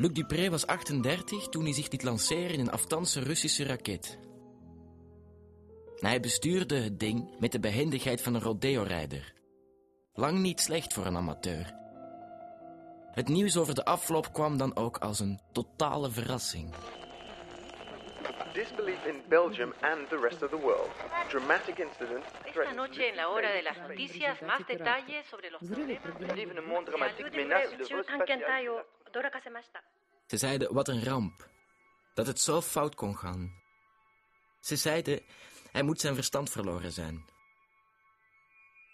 Luc Dupré was 38 toen hij zich liet lanceren in een aftanse Russische raket. Hij bestuurde het ding met de behendigheid van een rodeo-rijder. Lang niet slecht voor een amateur. Het nieuws over de afloop kwam dan ook als een totale verrassing. Disbelief in Belgium and the rest of the world. Dramatic incident. Esta noche en la hora de las noticias, más detalles sobre los problemas. Ze zeiden wat een ramp. Dat het zo fout kon gaan. Ze zeiden, hij moet zijn verstand verloren zijn.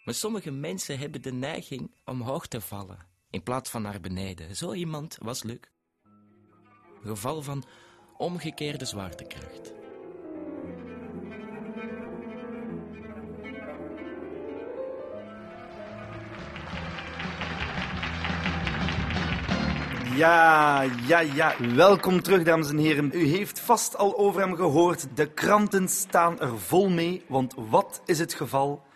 Maar sommige mensen hebben de neiging omhoog te vallen, in plaats van naar beneden. Zo iemand was Luc. Een geval van omgekeerde zwaartekracht. Ja, ja, ja. Welkom terug, dames en heren. U heeft vast al over hem gehoord. De kranten staan er vol mee, want wat is het geval?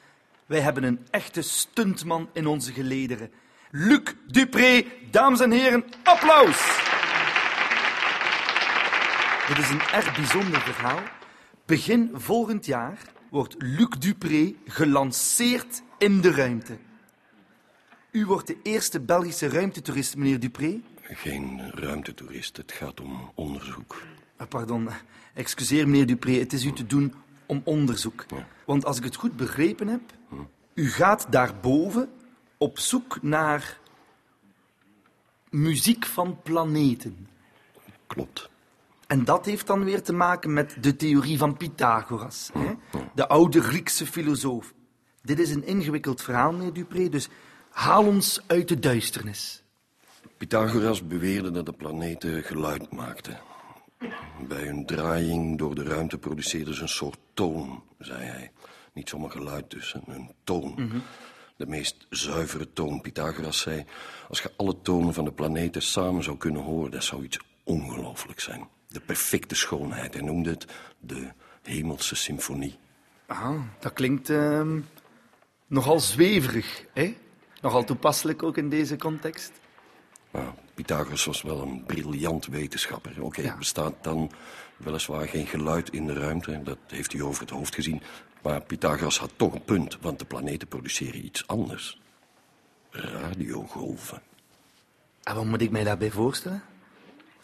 Wij hebben een echte stuntman in onze gelederen. Luc Dupré, dames en heren, applaus! Dit is een erg bijzonder verhaal. Begin volgend jaar wordt Luc Dupré gelanceerd in de ruimte. U wordt de eerste Belgische ruimtetoerist, meneer Dupré. Geen ruimtetoerist, het gaat om onderzoek. Ah, Pardon, excuseer meneer Dupré, het is u te doen om onderzoek. Want als ik het goed begrepen heb, u gaat daarboven op zoek naar muziek van planeten. Klopt. En dat heeft dan weer te maken met de theorie van Pythagoras, hè? de oude Griekse filosoof. Dit is een ingewikkeld verhaal, meneer Dupré, dus haal ons uit de duisternis. Pythagoras beweerde dat de planeten geluid maakten. Bij hun draaiing door de ruimte produceerden ze een soort toon, zei hij. Niet zomaar geluid dus, een toon. De meest zuivere toon. Pythagoras zei, als je alle tonen van de planeten samen zou kunnen horen, dat zou iets ongelooflijk zijn. De perfecte schoonheid. Hij noemde het de hemelse symfonie. Ah, dat klinkt ehm, nogal zweverig, hè? Nogal toepasselijk ook in deze context. Nou, Pythagoras was wel een briljant wetenschapper. Oké, Ja. er bestaat dan weliswaar geen geluid in de ruimte. Dat heeft hij over het hoofd gezien. Maar Pythagoras had toch een punt, want de planeten produceren iets anders. Radiogolven. En wat moet ik mij daarbij voorstellen?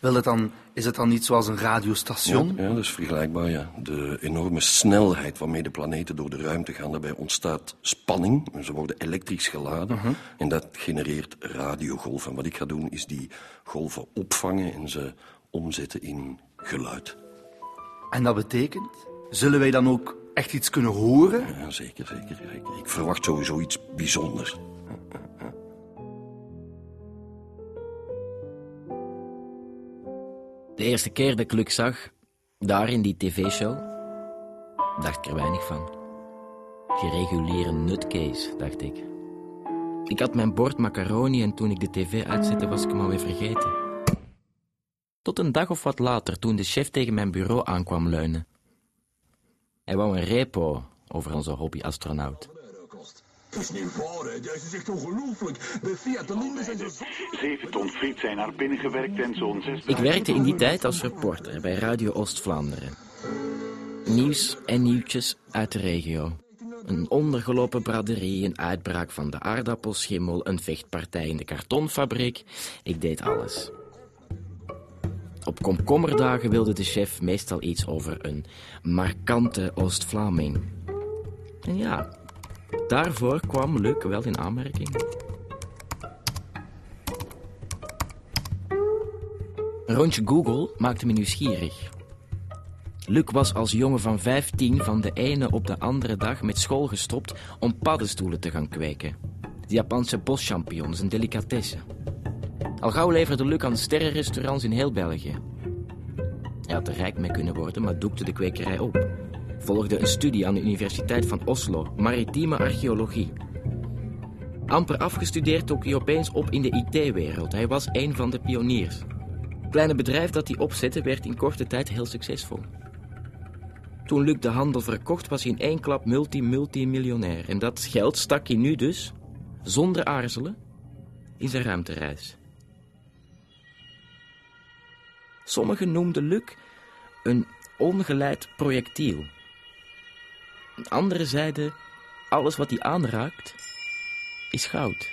Wil het dan, is het dan niet zoals een radiostation? ja, dat is vergelijkbaar, ja. De enorme snelheid waarmee de planeten door de ruimte gaan, daarbij ontstaat spanning. Ze worden elektrisch geladen en dat genereert radiogolven. Wat ik ga doen, is die golven opvangen en ze omzetten in geluid. En dat betekent, zullen wij dan ook echt iets kunnen horen? Ja, zeker, zeker, zeker. Ik verwacht sowieso iets bijzonders. De eerste keer dat ik Luc zag, daar in die tv-show, dacht ik er weinig van. Gereguleerde nutcase, dacht ik. Ik had mijn bord macaroni en toen ik de tv uitzette was ik hem alweer vergeten. Tot een dag of wat later, toen de chef tegen mijn bureau aankwam leunen. Hij wou een repo over onze hobby-astronaut. Dat is niet waar, hè. Is echt ongelooflijk. De Fiat de Linde zijn zo zot. Zeven ton friet zijn naar binnen gewerkt en zo'n zes... Ik werkte in die tijd als reporter bij Radio Oost-Vlaanderen. Nieuws en nieuwtjes uit de regio. Een ondergelopen braderie, een uitbraak van de aardappelschimmel, een vechtpartij in de kartonfabriek. Ik deed alles. Op komkommerdagen wilde de chef meestal iets over een markante Oost-Vlaming. En ja, daarvoor kwam Luc wel in aanmerking. Een rondje Google maakte me nieuwsgierig. Luc was als jongen van 15 van de ene op de andere dag met school gestopt om paddenstoelen te gaan kweken. De Japanse boschampignons, een delicatesse. Al gauw leverde Luc aan sterrenrestaurants in heel België. Hij had er rijk mee kunnen worden, maar doekte de kwekerij op. Volgde een studie aan de Universiteit van Oslo, maritieme archeologie. Amper afgestudeerd dook hij opeens op in de IT-wereld. Hij was een van de pioniers. Het kleine bedrijf dat hij opzette werd in korte tijd heel succesvol. Toen Luc de handel verkocht, was hij in één klap multi-multimiljonair. En dat geld stak hij nu dus, zonder aarzelen, in zijn ruimtereis. Sommigen noemden Luc een ongeleid projectiel. Anderen zeiden, alles wat hij aanraakt, is goud.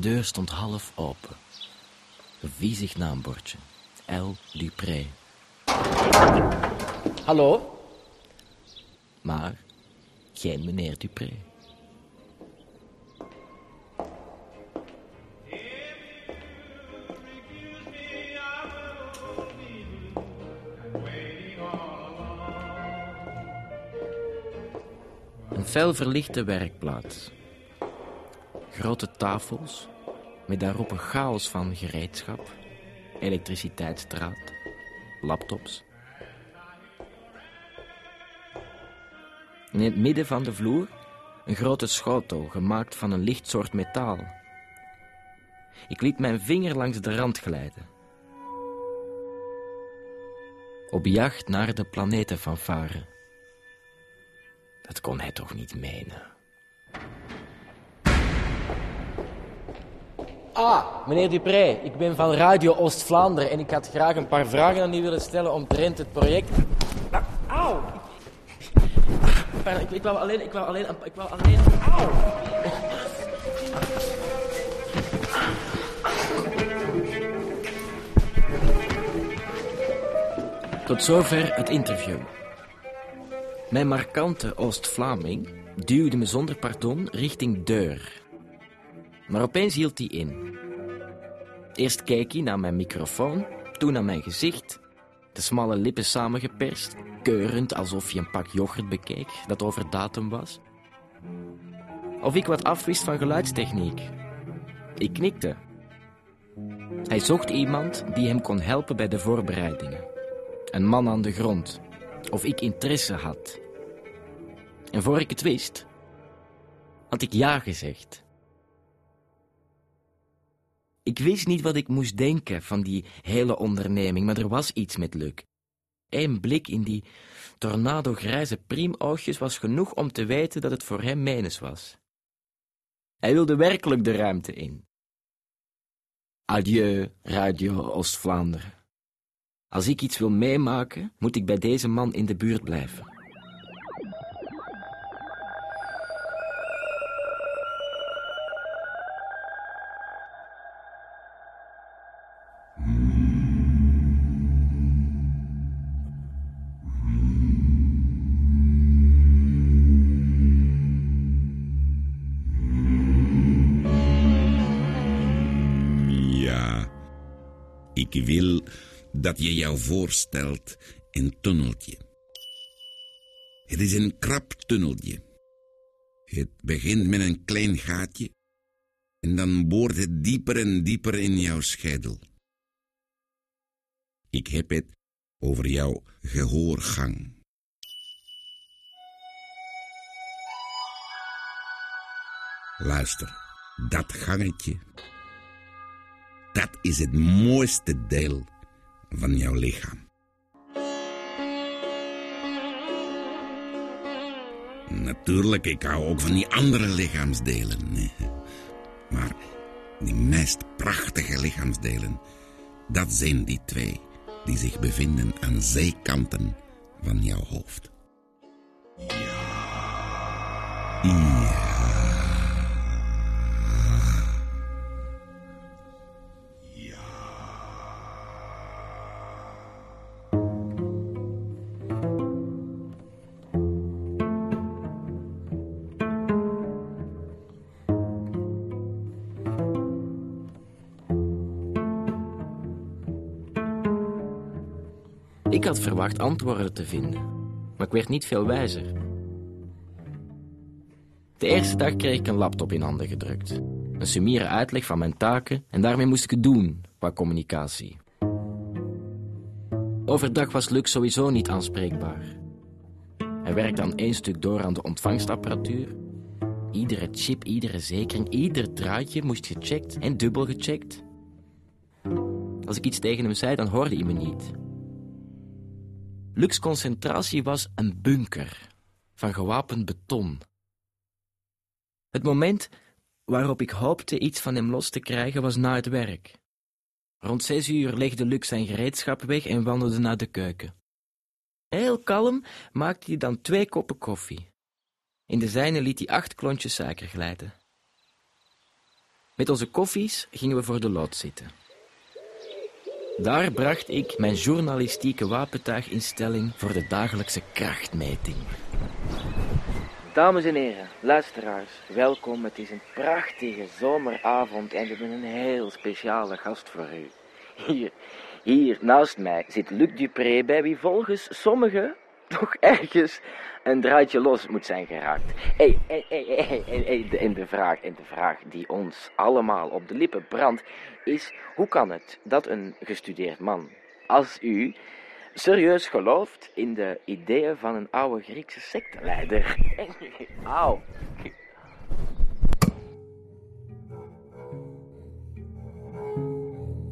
Deur stond half open. Een viezig naambordje. L. Dupré. Hallo? Maar geen meneer Dupré. Een fel verlichte werkplaats. Grote tafels, met daarop een chaos van gereedschap, elektriciteitsdraad, laptops. In het midden van de vloer een grote schotel gemaakt van een licht soort metaal. Ik liet mijn vinger langs de rand glijden. Op jacht naar de planetenfanfare. Dat kon hij toch niet menen. Ah, meneer Dupré, ik ben van Radio Oost-Vlaanderen en ik had graag een paar vragen aan u willen stellen omtrent het project. Auw! Pardon, ik, ik wou alleen, ik wou alleen, ik wou alleen, auw! Tot zover het interview. Mijn markante Oost-Vlaming duwde me zonder pardon richting deur. Maar opeens hield hij in. Eerst keek hij naar mijn microfoon, toen naar mijn gezicht. De smalle lippen samengeperst, keurend alsof je een pak yoghurt bekeek dat over datum was. Of ik wat afwist van geluidstechniek. Ik knikte. Hij zocht iemand die hem kon helpen bij de voorbereidingen. Een man aan de grond. Of ik interesse had. En voor ik het wist, had ik ja gezegd. Ik wist niet wat ik moest denken van die hele onderneming, maar er was iets met Luc. Eén blik in die tornado-grijze priemoogjes was genoeg om te weten dat het voor hem menens was. Hij wilde werkelijk de ruimte in. Adieu, Radio Oost-Vlaanderen. Als ik iets wil meemaken, moet ik bij deze man in de buurt blijven. Ik wil dat je jou voorstelt een tunneltje. Het is een krap tunneltje. Het begint met een klein gaatje en dan boort het dieper en dieper in jouw schedel. Ik heb het over jouw gehoorgang. Luister, dat gangetje, dat is het mooiste deel van jouw lichaam. Natuurlijk, ik hou ook van die andere lichaamsdelen. Maar die meest prachtige lichaamsdelen, dat zijn die twee die zich bevinden aan zijkanten van jouw hoofd. Ja. Ik had verwacht antwoorden te vinden, maar ik werd niet veel wijzer. De eerste dag kreeg ik een laptop in handen gedrukt. Een summiere uitleg van mijn taken en daarmee moest ik het doen qua communicatie. Overdag was Luc sowieso niet aanspreekbaar. Hij werkte aan één stuk door aan de ontvangstapparatuur. Iedere chip, iedere zekering, ieder draadje moest gecheckt en dubbel gecheckt. Als ik iets tegen hem zei, dan hoorde hij me niet. Luc's concentratie was een bunker van gewapend beton. Het moment waarop ik hoopte iets van hem los te krijgen was na het werk. Rond zes uur legde Luc zijn gereedschap weg en wandelde naar de keuken. Heel kalm maakte hij dan twee koppen koffie. In de zijne liet hij acht klontjes suiker glijden. Met onze koffies gingen we voor de lood zitten. Daar bracht ik mijn journalistieke wapentuig in stelling voor de dagelijkse krachtmeting. Dames en heren, luisteraars, welkom. Het is een prachtige zomeravond en we hebben een heel speciale gast voor u. Hier, hier naast mij zit Luc Dupré, bij wie volgens sommigen toch ergens een draadje los moet zijn geraakt. Hey, hey, hey, hey, En, de vraag, en de vraag die ons allemaal op de lippen brandt is: hoe kan het dat een gestudeerd man als u serieus gelooft in de ideeën van een oude Griekse secteleider? Auw.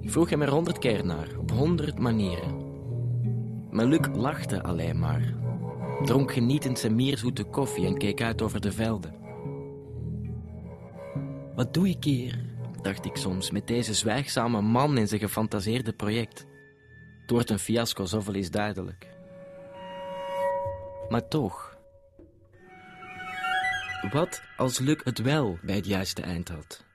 Vroeg hem er honderd keer naar, op honderd manieren. Maar Luc lachte alleen maar, dronk genietend zijn mierzoete koffie en keek uit over de velden. Wat doe ik hier, dacht ik soms, met deze zwijgzame man en zijn gefantaseerde project. Het wordt een fiasco, zoveel is duidelijk. Maar toch. Wat als Luc het wel bij het juiste eind had?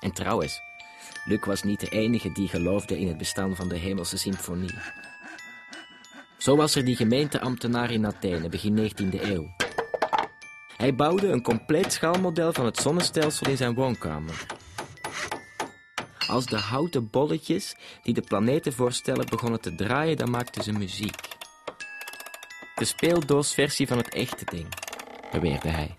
En trouwens, Luc was niet de enige die geloofde in het bestaan van de Hemelse Symfonie. Zo was er die gemeenteambtenaar in Athene, begin 19e eeuw. Hij bouwde een compleet schaalmodel van het zonnestelsel in zijn woonkamer. Als de houten bolletjes die de planeten voorstellen begonnen te draaien, dan maakten ze muziek. De speeldoosversie van het echte ding, beweerde hij.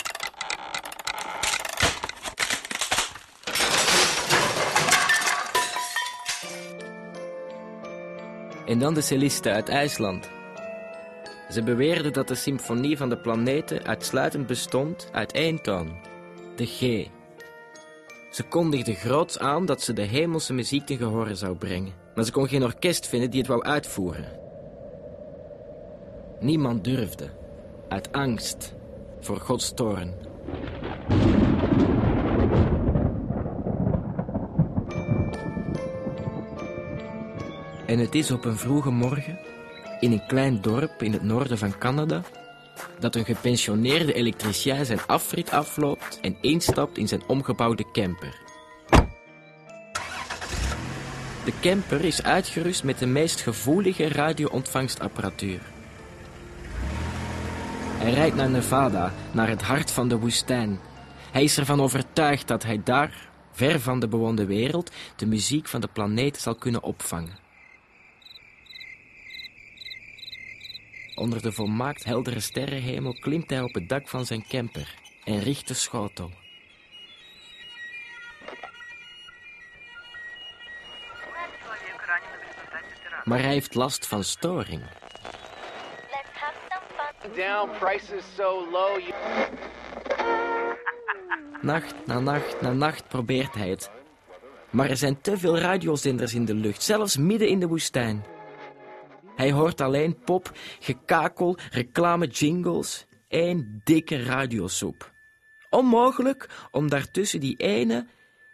En dan de cellisten uit IJsland. Ze beweerden dat de symfonie van de planeten uitsluitend bestond uit één toon, de G. Ze kondigde groots aan dat ze de hemelse muziek ten gehore zou brengen, maar ze kon geen orkest vinden die het wou uitvoeren. Niemand durfde, uit angst voor Gods toorn. En het is op een vroege morgen, in een klein dorp in het noorden van Canada, dat een gepensioneerde elektricien zijn afrit afloopt en instapt in zijn omgebouwde camper. De camper is uitgerust met de meest gevoelige radioontvangstapparatuur. Hij rijdt naar Nevada, naar het hart van de woestijn. Hij is ervan overtuigd dat hij daar, ver van de bewoonde wereld, de muziek van de planeten zal kunnen opvangen. Onder de volmaakt heldere sterrenhemel klimt hij op het dak van zijn camper en richt de schotel. Maar hij heeft last van storing. Down, prices so low. You... Nacht na nacht na nacht probeert hij het. Maar er zijn te veel radiozenders in de lucht, zelfs midden in de woestijn. Hij hoort alleen pop, gekakel, reclame, jingles. Eén dikke radiosoep. Onmogelijk om daartussen die ene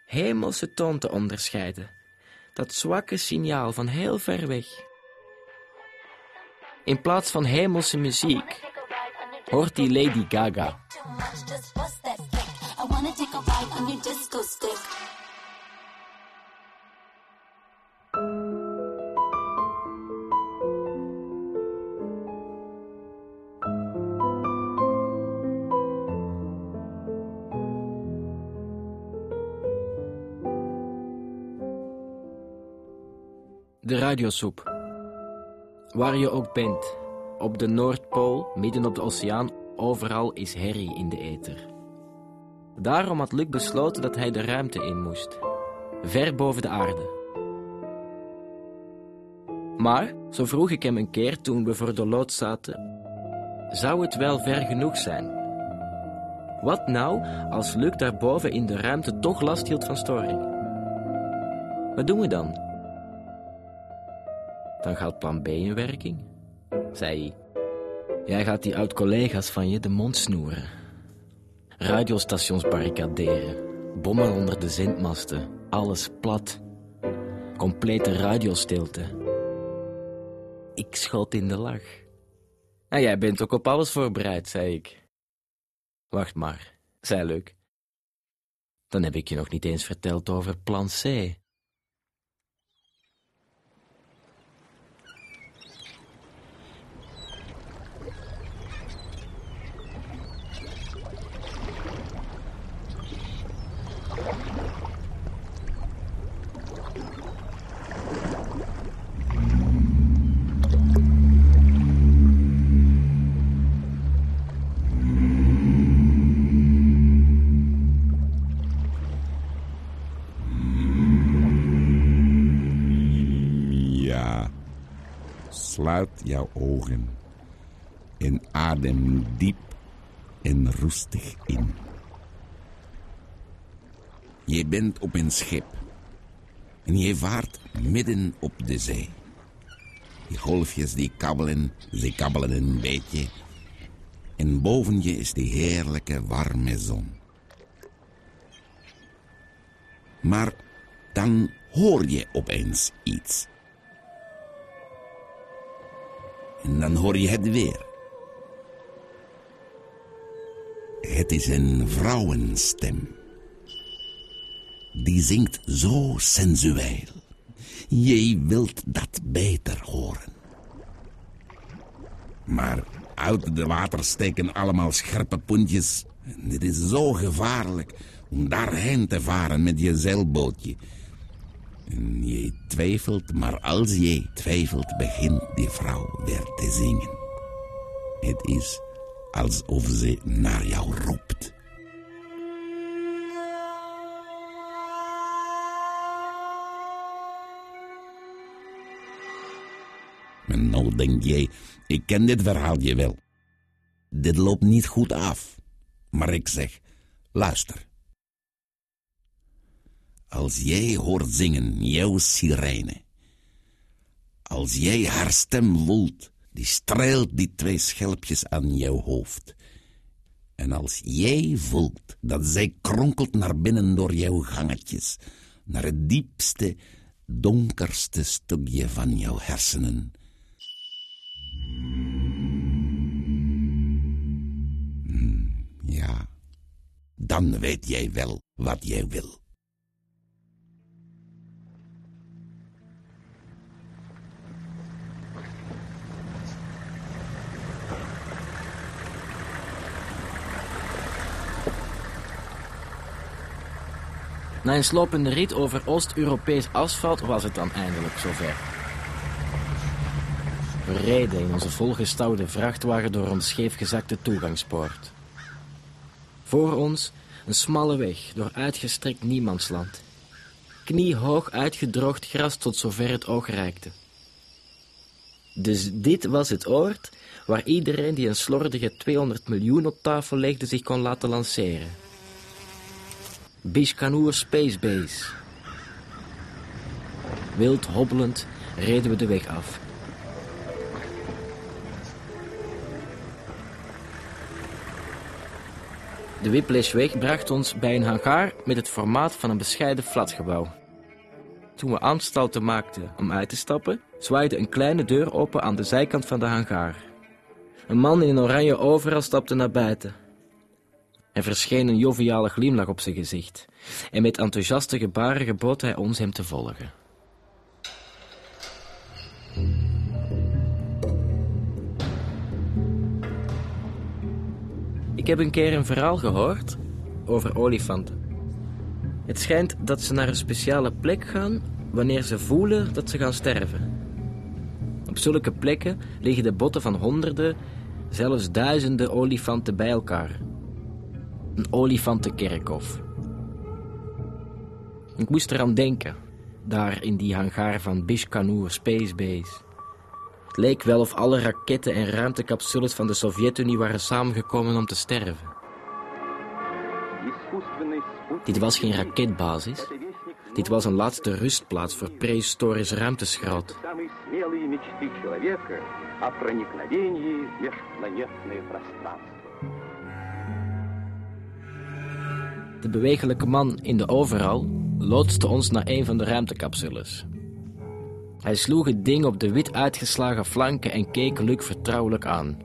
hemelse toon te onderscheiden. Dat zwakke signaal van heel ver weg. In plaats van hemelse muziek hoort hij Lady Gaga. Radiosoep. Waar je ook bent. Op de Noordpool, midden op de oceaan, overal is herrie in de ether. Daarom had Luc besloten dat hij de ruimte in moest. Ver boven de aarde. Maar, zo vroeg ik hem een keer toen we voor de lood zaten, zou het wel ver genoeg zijn? Wat nou als Luc daarboven in de ruimte toch last hield van storing? Wat doen we dan? Dan gaat plan B in werking, zei hij. Jij gaat die oud-collega's van je de mond snoeren. Radiostations barricaderen, bommen onder de zendmasten, alles plat. Complete radiostilte. Ik schoot in de lach. En jij bent ook op alles voorbereid, zei ik. Wacht maar, zei Luc. Dan heb ik je nog niet eens verteld over plan C. Sluit jouw ogen en adem diep en rustig in. Je bent op een schip en je vaart midden op de zee. Die golfjes die kabbelen, ze kabbelen een beetje. En boven je is die heerlijke warme zon. Maar dan hoor je opeens iets. En dan hoor je het weer. Het is een vrouwenstem. Die zingt zo sensueel. Je wilt dat beter horen. Maar uit de water steken allemaal scherpe puntjes. En het is zo gevaarlijk om daarheen te varen met je zeilbootje. Je twijfelt, maar als je twijfelt, begint die vrouw weer te zingen. Het is alsof ze naar jou roept. En nou denk jij, ik ken dit verhaaltje wel. Dit loopt niet goed af. Maar ik zeg, luister. Als jij hoort zingen, jouw sirene. Als jij haar stem voelt, die streelt die twee schelpjes aan jouw hoofd. En als jij voelt dat zij kronkelt naar binnen door jouw gangetjes, naar het diepste, donkerste stukje van jouw hersenen. Hmm, ja, dan weet jij wel wat jij wil. Na een slopende rit over Oost-Europees asfalt was het dan eindelijk zover. We reden in onze volgestouwde vrachtwagen door ons scheefgezakte toegangspoort. Voor ons een smalle weg door uitgestrekt niemandsland. Kniehoog uitgedroogd gras tot zover het oog reikte. Dus dit was het oord waar iedereen die een slordige 200 miljoen op tafel legde zich kon laten lanceren. Bishkanur Space Base. Wild hobbelend reden we de weg af. De Whiplashweg bracht ons bij een hangaar met het formaat van een bescheiden flatgebouw. Toen we aanstalten maakten om uit te stappen, zwaaide een kleine deur open aan de zijkant van de hangaar. Een man in een oranje overal stapte naar buiten. Er verscheen een joviale glimlach op zijn gezicht en met enthousiaste gebaren gebood hij ons hem te volgen. Ik heb een keer een verhaal gehoord over olifanten. Het schijnt dat ze naar een speciale plek gaan wanneer ze voelen dat ze gaan sterven. Op zulke plekken liggen de botten van honderden, zelfs duizenden olifanten bij elkaar een olifantenkerkhof. Ik moest eraan denken, daar in die hangar van Bishkanur Space Base. Het leek wel of alle raketten en ruimtecapsules van de Sovjet-Unie waren samengekomen om te sterven. Dit was geen raketbasis. Dit was een laatste rustplaats voor prehistorisch ruimteschrot. De De bewegelijke man in de overal loodste ons naar een van de ruimtecapsules. Hij sloeg het ding op de wit uitgeslagen flanken en keek Luc vertrouwelijk aan.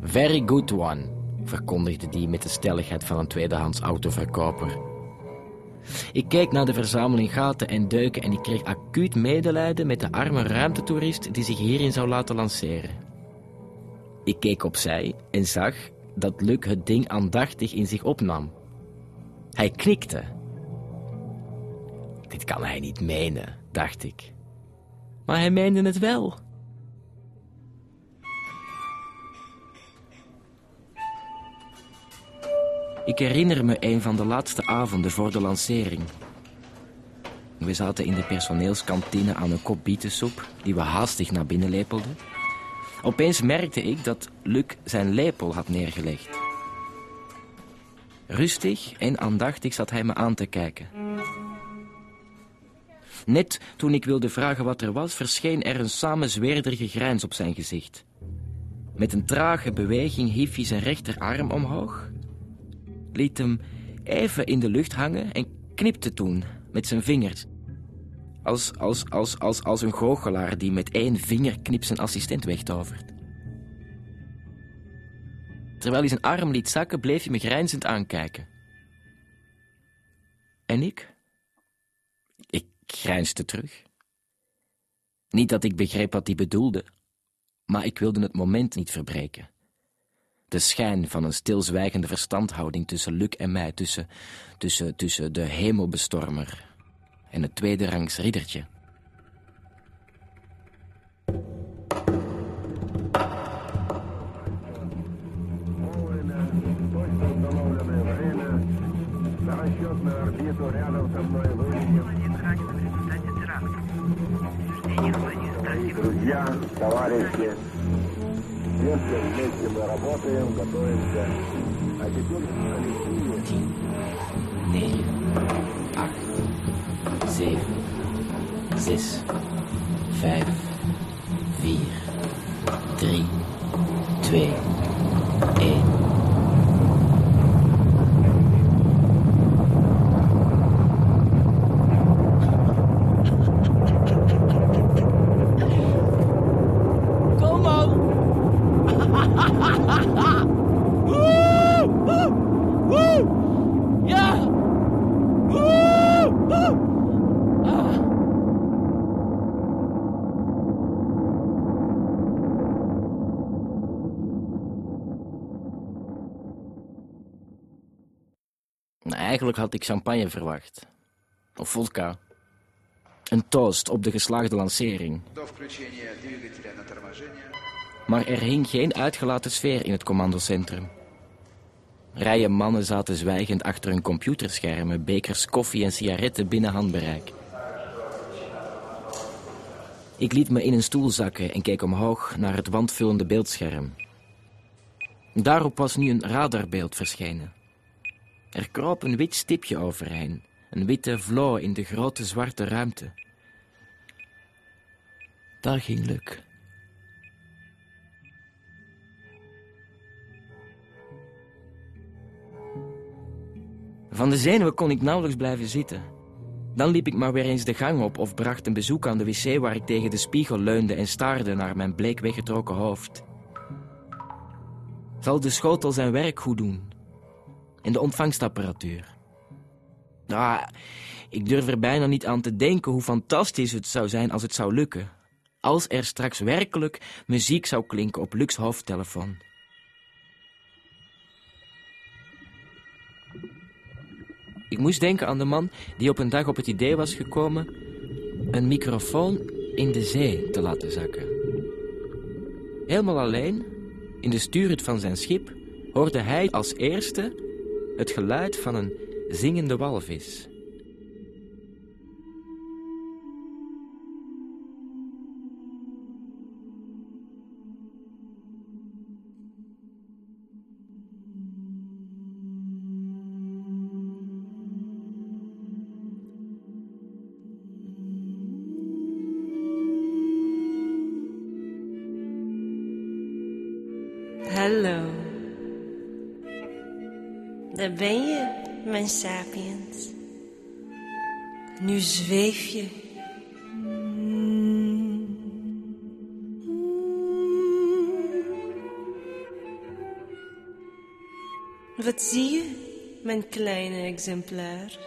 Very good one, verkondigde die met de stelligheid van een tweedehands autoverkoper. Ik keek naar de verzameling gaten en deuken en ik kreeg acuut medelijden met de arme ruimtetoerist die zich hierin zou laten lanceren. Ik keek opzij en zag dat Luc het ding aandachtig in zich opnam. Hij knikte. Dit kan hij niet menen, dacht ik. Maar hij meende het wel. Ik herinner me een van de laatste avonden voor de lancering. We zaten in de personeelskantine aan een kop bietensoep die we haastig naar binnen lepelden. Opeens merkte ik dat Luc zijn lepel had neergelegd. Rustig en aandachtig zat hij me aan te kijken. Net toen ik wilde vragen wat er was, verscheen er een samenzweerderige grijns op zijn gezicht. Met een trage beweging hief hij zijn rechterarm omhoog, liet hem even in de lucht hangen en knipte toen met zijn vingers. Als, als, als, als, als een goochelaar die met één vingerknip zijn assistent wegtovert. Terwijl hij zijn arm liet zakken, bleef hij me grijnzend aankijken. En ik? Ik grijnsde terug. Niet dat ik begreep wat hij bedoelde, maar ik wilde het moment niet verbreken. De schijn van een stilzwijgende verstandhouding tussen Luc en mij, tussen, tussen, tussen de hemelbestormer en het tweede rangs riddertje. орбиту со мной вылетел. Друзья, товарищи, если вместе мы работаем, готовимся, а теперь в коллективе. This. Five. Had ik champagne verwacht. Of vodka. Een toast op de geslaagde lancering. Maar er hing geen uitgelaten sfeer in het commandocentrum. Rijen mannen zaten zwijgend achter hun computerschermen, bekers koffie en sigaretten binnen handbereik. Ik liet me in een stoel zakken en keek omhoog naar het wandvullende beeldscherm. Daarop was nu een radarbeeld verschenen. Er kroop een wit stipje overheen, een witte vloo in de grote zwarte ruimte. Daar ging Luc. Van de zenuwen kon ik nauwelijks blijven zitten. Dan liep ik maar weer eens de gang op of bracht een bezoek aan de wc waar ik tegen de spiegel leunde en staarde naar mijn bleek weggetrokken hoofd. Zal de schotel zijn werk goed doen? En de ontvangstapparatuur? Ah, ik durf er bijna niet aan te denken hoe fantastisch het zou zijn als het zou lukken. Als er straks werkelijk muziek zou klinken op Lux hoofdtelefoon. Ik moest denken aan de man die op een dag op het idee was gekomen een microfoon in de zee te laten zakken. Helemaal alleen, in de stuurhut van zijn schip, hoorde hij als eerste het geluid van een zingende walvis. Sapiens. Nu zweef je. Wat zie je, mijn kleine exemplaar?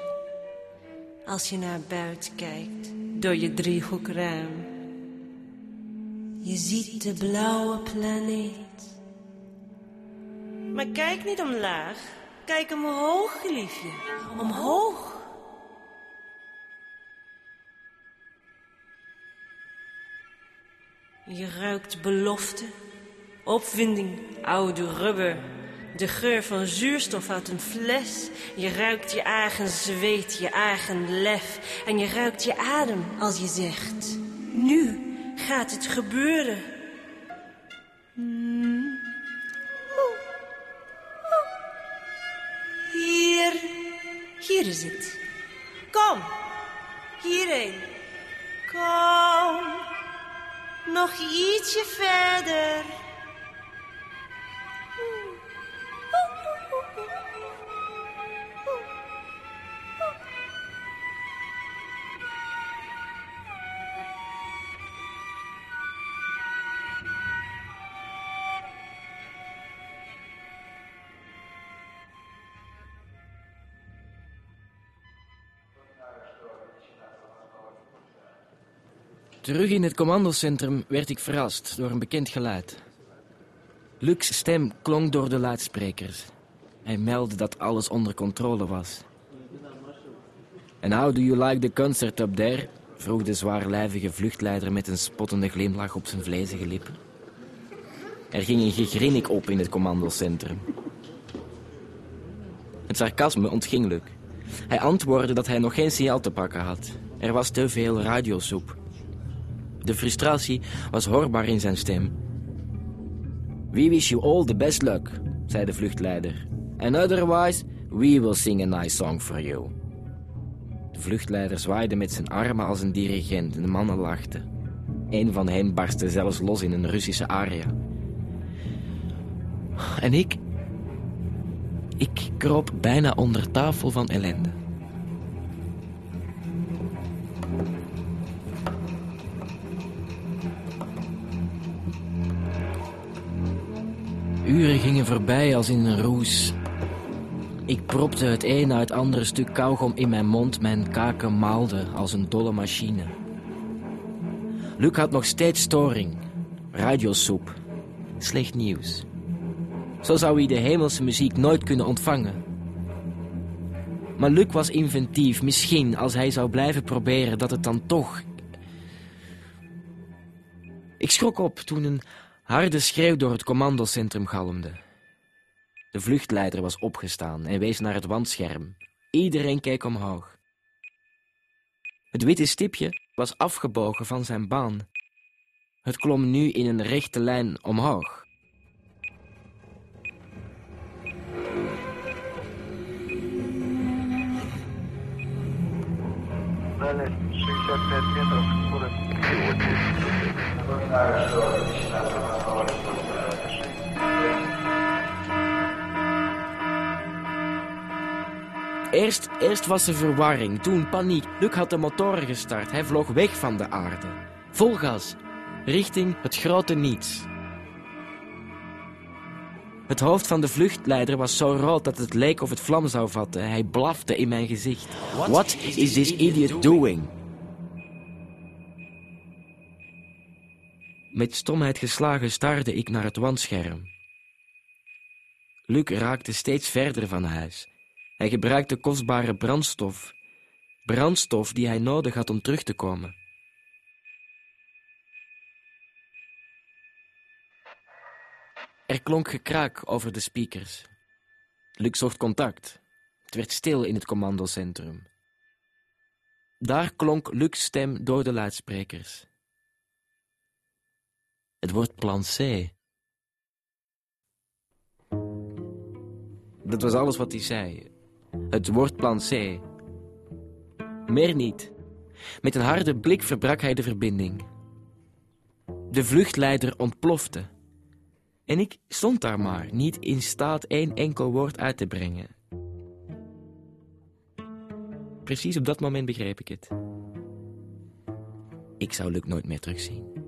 Als je naar buiten kijkt door je driehoekraam. Je ziet de blauwe planeet. Maar kijk niet omlaag. Kijk omhoog, liefje. Omhoog. Je ruikt belofte, opwinding, oude rubber. De geur van zuurstof uit een fles. Je ruikt je eigen zweet, je eigen lef. En je ruikt je adem als je zegt... Nu gaat het gebeuren. Het. Kom, hierheen. Kom, nog ietsje verder. Terug in het commandocentrum werd ik verrast door een bekend geluid. Luc's stem klonk door de luidsprekers. Hij meldde dat alles onder controle was. And how do you like the concert up there? vroeg de zwaarlijvige vluchtleider met een spottende glimlach op zijn vlezige lippen. Er ging een gegrinnik op in het commandocentrum. Het sarcasme ontging Luc. Hij antwoordde dat hij nog geen signaal te pakken had. Er was te veel radiosoep. De frustratie was hoorbaar in zijn stem. We wish you all the best luck, zei de vluchtleider. And otherwise, we will sing a nice song for you. De vluchtleider zwaaide met zijn armen als een dirigent en de mannen lachten. Een van hen barstte zelfs los in een Russische aria. En ik... Ik kroop bijna onder tafel van ellende. Uren gingen voorbij als in een roes. Ik propte het een na het andere stuk kauwgom in mijn mond. Mijn kaken maalden als een dolle machine. Luc had nog steeds storing. Radiosoep. Slecht nieuws. Zo zou hij de hemelse muziek nooit kunnen ontvangen. Maar Luc was inventief. Misschien, als hij zou blijven proberen, dat het dan toch... Ik schrok op toen een Harde schreeuw door het commandocentrum galmde. De vluchtleider was opgestaan en wees naar het wandscherm. Iedereen keek omhoog. Het witte stipje was afgebogen van zijn baan. Het klom nu in een rechte lijn omhoog. Eerst, eerst was er verwarring, toen paniek. Luc had de motoren gestart. Hij vloog weg van de aarde. Vol gas, richting het grote niets. Het hoofd van de vluchtleider was zo rood dat het leek of het vlam zou vatten. Hij blafte in mijn gezicht. What, is this idiot doing? Met stomheid geslagen staarde ik naar het wandscherm. Luc raakte steeds verder van huis. Hij gebruikte kostbare brandstof, brandstof die hij nodig had om terug te komen. Er klonk gekraak over de speakers. Luc zocht contact. Het werd stil in het commandocentrum. Daar klonk Lucs stem door de luidsprekers. Het wordt plan C. Dat was alles wat hij zei. Het wordt plan C. Meer niet. Met een harde blik verbrak hij de verbinding. De vluchtleider ontplofte. En ik stond daar maar, niet in staat één enkel woord uit te brengen. Precies op dat moment begreep ik het. Ik zou Luc nooit meer terugzien.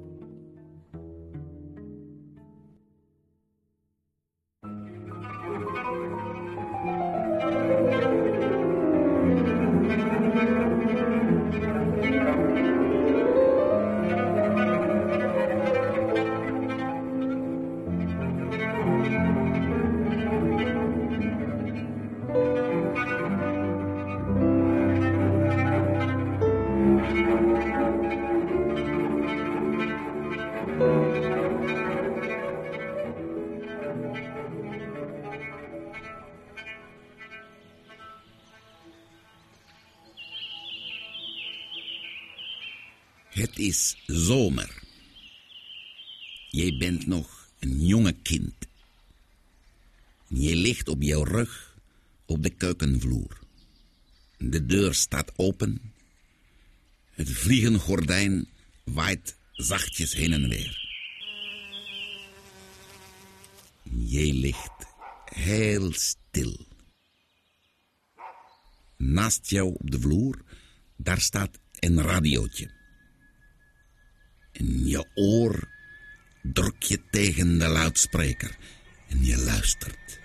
Deur staat open. Het vliegengordijn waait zachtjes heen en weer. Jij ligt heel stil. Naast jou op de vloer, daar staat een radiootje. In je oor druk je tegen de luidspreker en je luistert.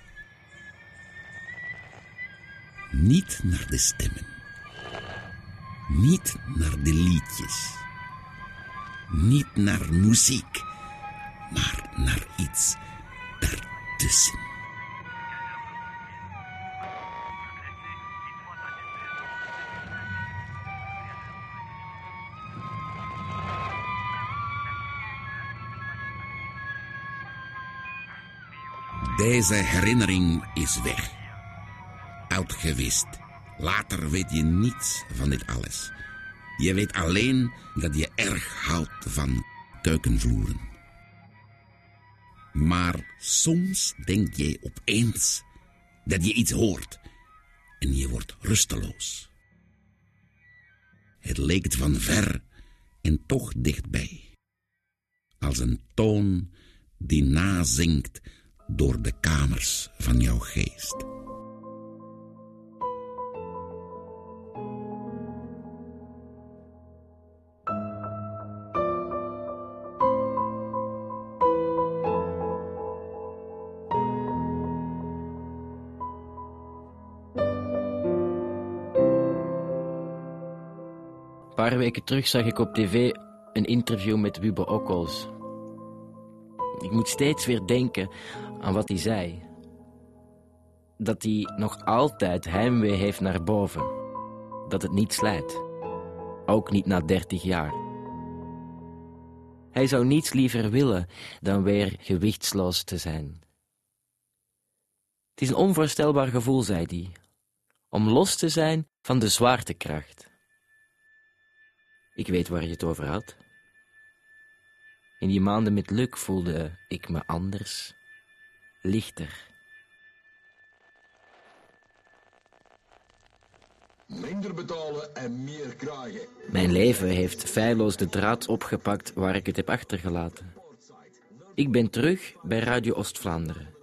Niet naar de stemmen. Niet naar de liedjes. Niet naar muziek, maar naar iets daartussen. Deze herinnering is weg. Uitgewist. Later weet je niets van dit alles. Je weet alleen dat je erg houdt van keukenvloeren. Maar soms denk je opeens dat je iets hoort en je wordt rusteloos. Het leek van ver en toch dichtbij. Als een toon die nazinkt door de kamers van jouw geest. Weken terug zag ik op tv een interview met Wubbe Okkels. Ik moet steeds weer denken aan wat hij zei. Dat hij nog altijd heimwee heeft naar boven. Dat het niet slijt. Ook niet na dertig jaar. Hij zou niets liever willen dan weer gewichtsloos te zijn. Het is een onvoorstelbaar gevoel, zei hij, om los te zijn van de zwaartekracht. Ik weet waar je het over had. In die maanden met Luc voelde ik me anders, lichter. Minder betalen en meer krijgen. Mijn leven heeft feilloos de draad opgepakt waar ik het heb achtergelaten. Ik ben terug bij Radio Oost-Vlaanderen.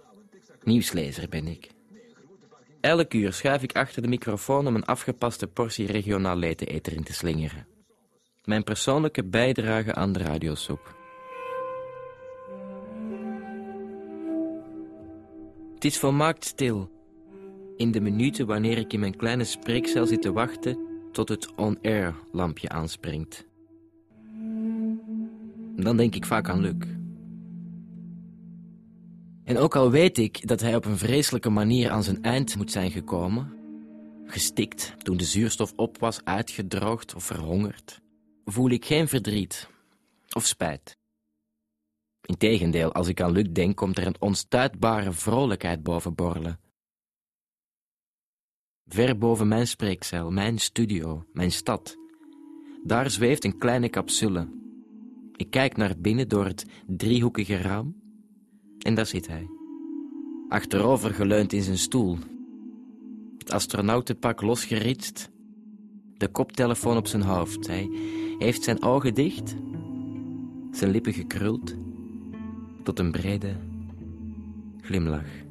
Nieuwslezer ben ik. Elk uur schuif ik achter de microfoon om een afgepaste portie regionaal leteneter in te slingeren. Mijn persoonlijke bijdrage aan de radiosoep. Het is volmaakt stil. In de minuten wanneer ik in mijn kleine spreekcel zit te wachten tot het on-air lampje aanspringt. Dan denk ik vaak aan Luc. En ook al weet ik dat hij op een vreselijke manier aan zijn eind moet zijn gekomen, gestikt toen de zuurstof op was, uitgedroogd of verhongerd, voel ik geen verdriet of spijt. Integendeel, als ik aan Luc denk, komt er een onstuitbare vrolijkheid boven borrelen. Ver boven mijn spreekcel, mijn studio, mijn stad. Daar zweeft een kleine capsule. Ik kijk naar binnen door het driehoekige raam. En daar zit hij. Achterover geleund in zijn stoel. Het astronautenpak losgeritst. De koptelefoon op zijn hoofd. Hij heeft zijn ogen dicht. Zijn lippen gekruld. Tot een brede glimlach.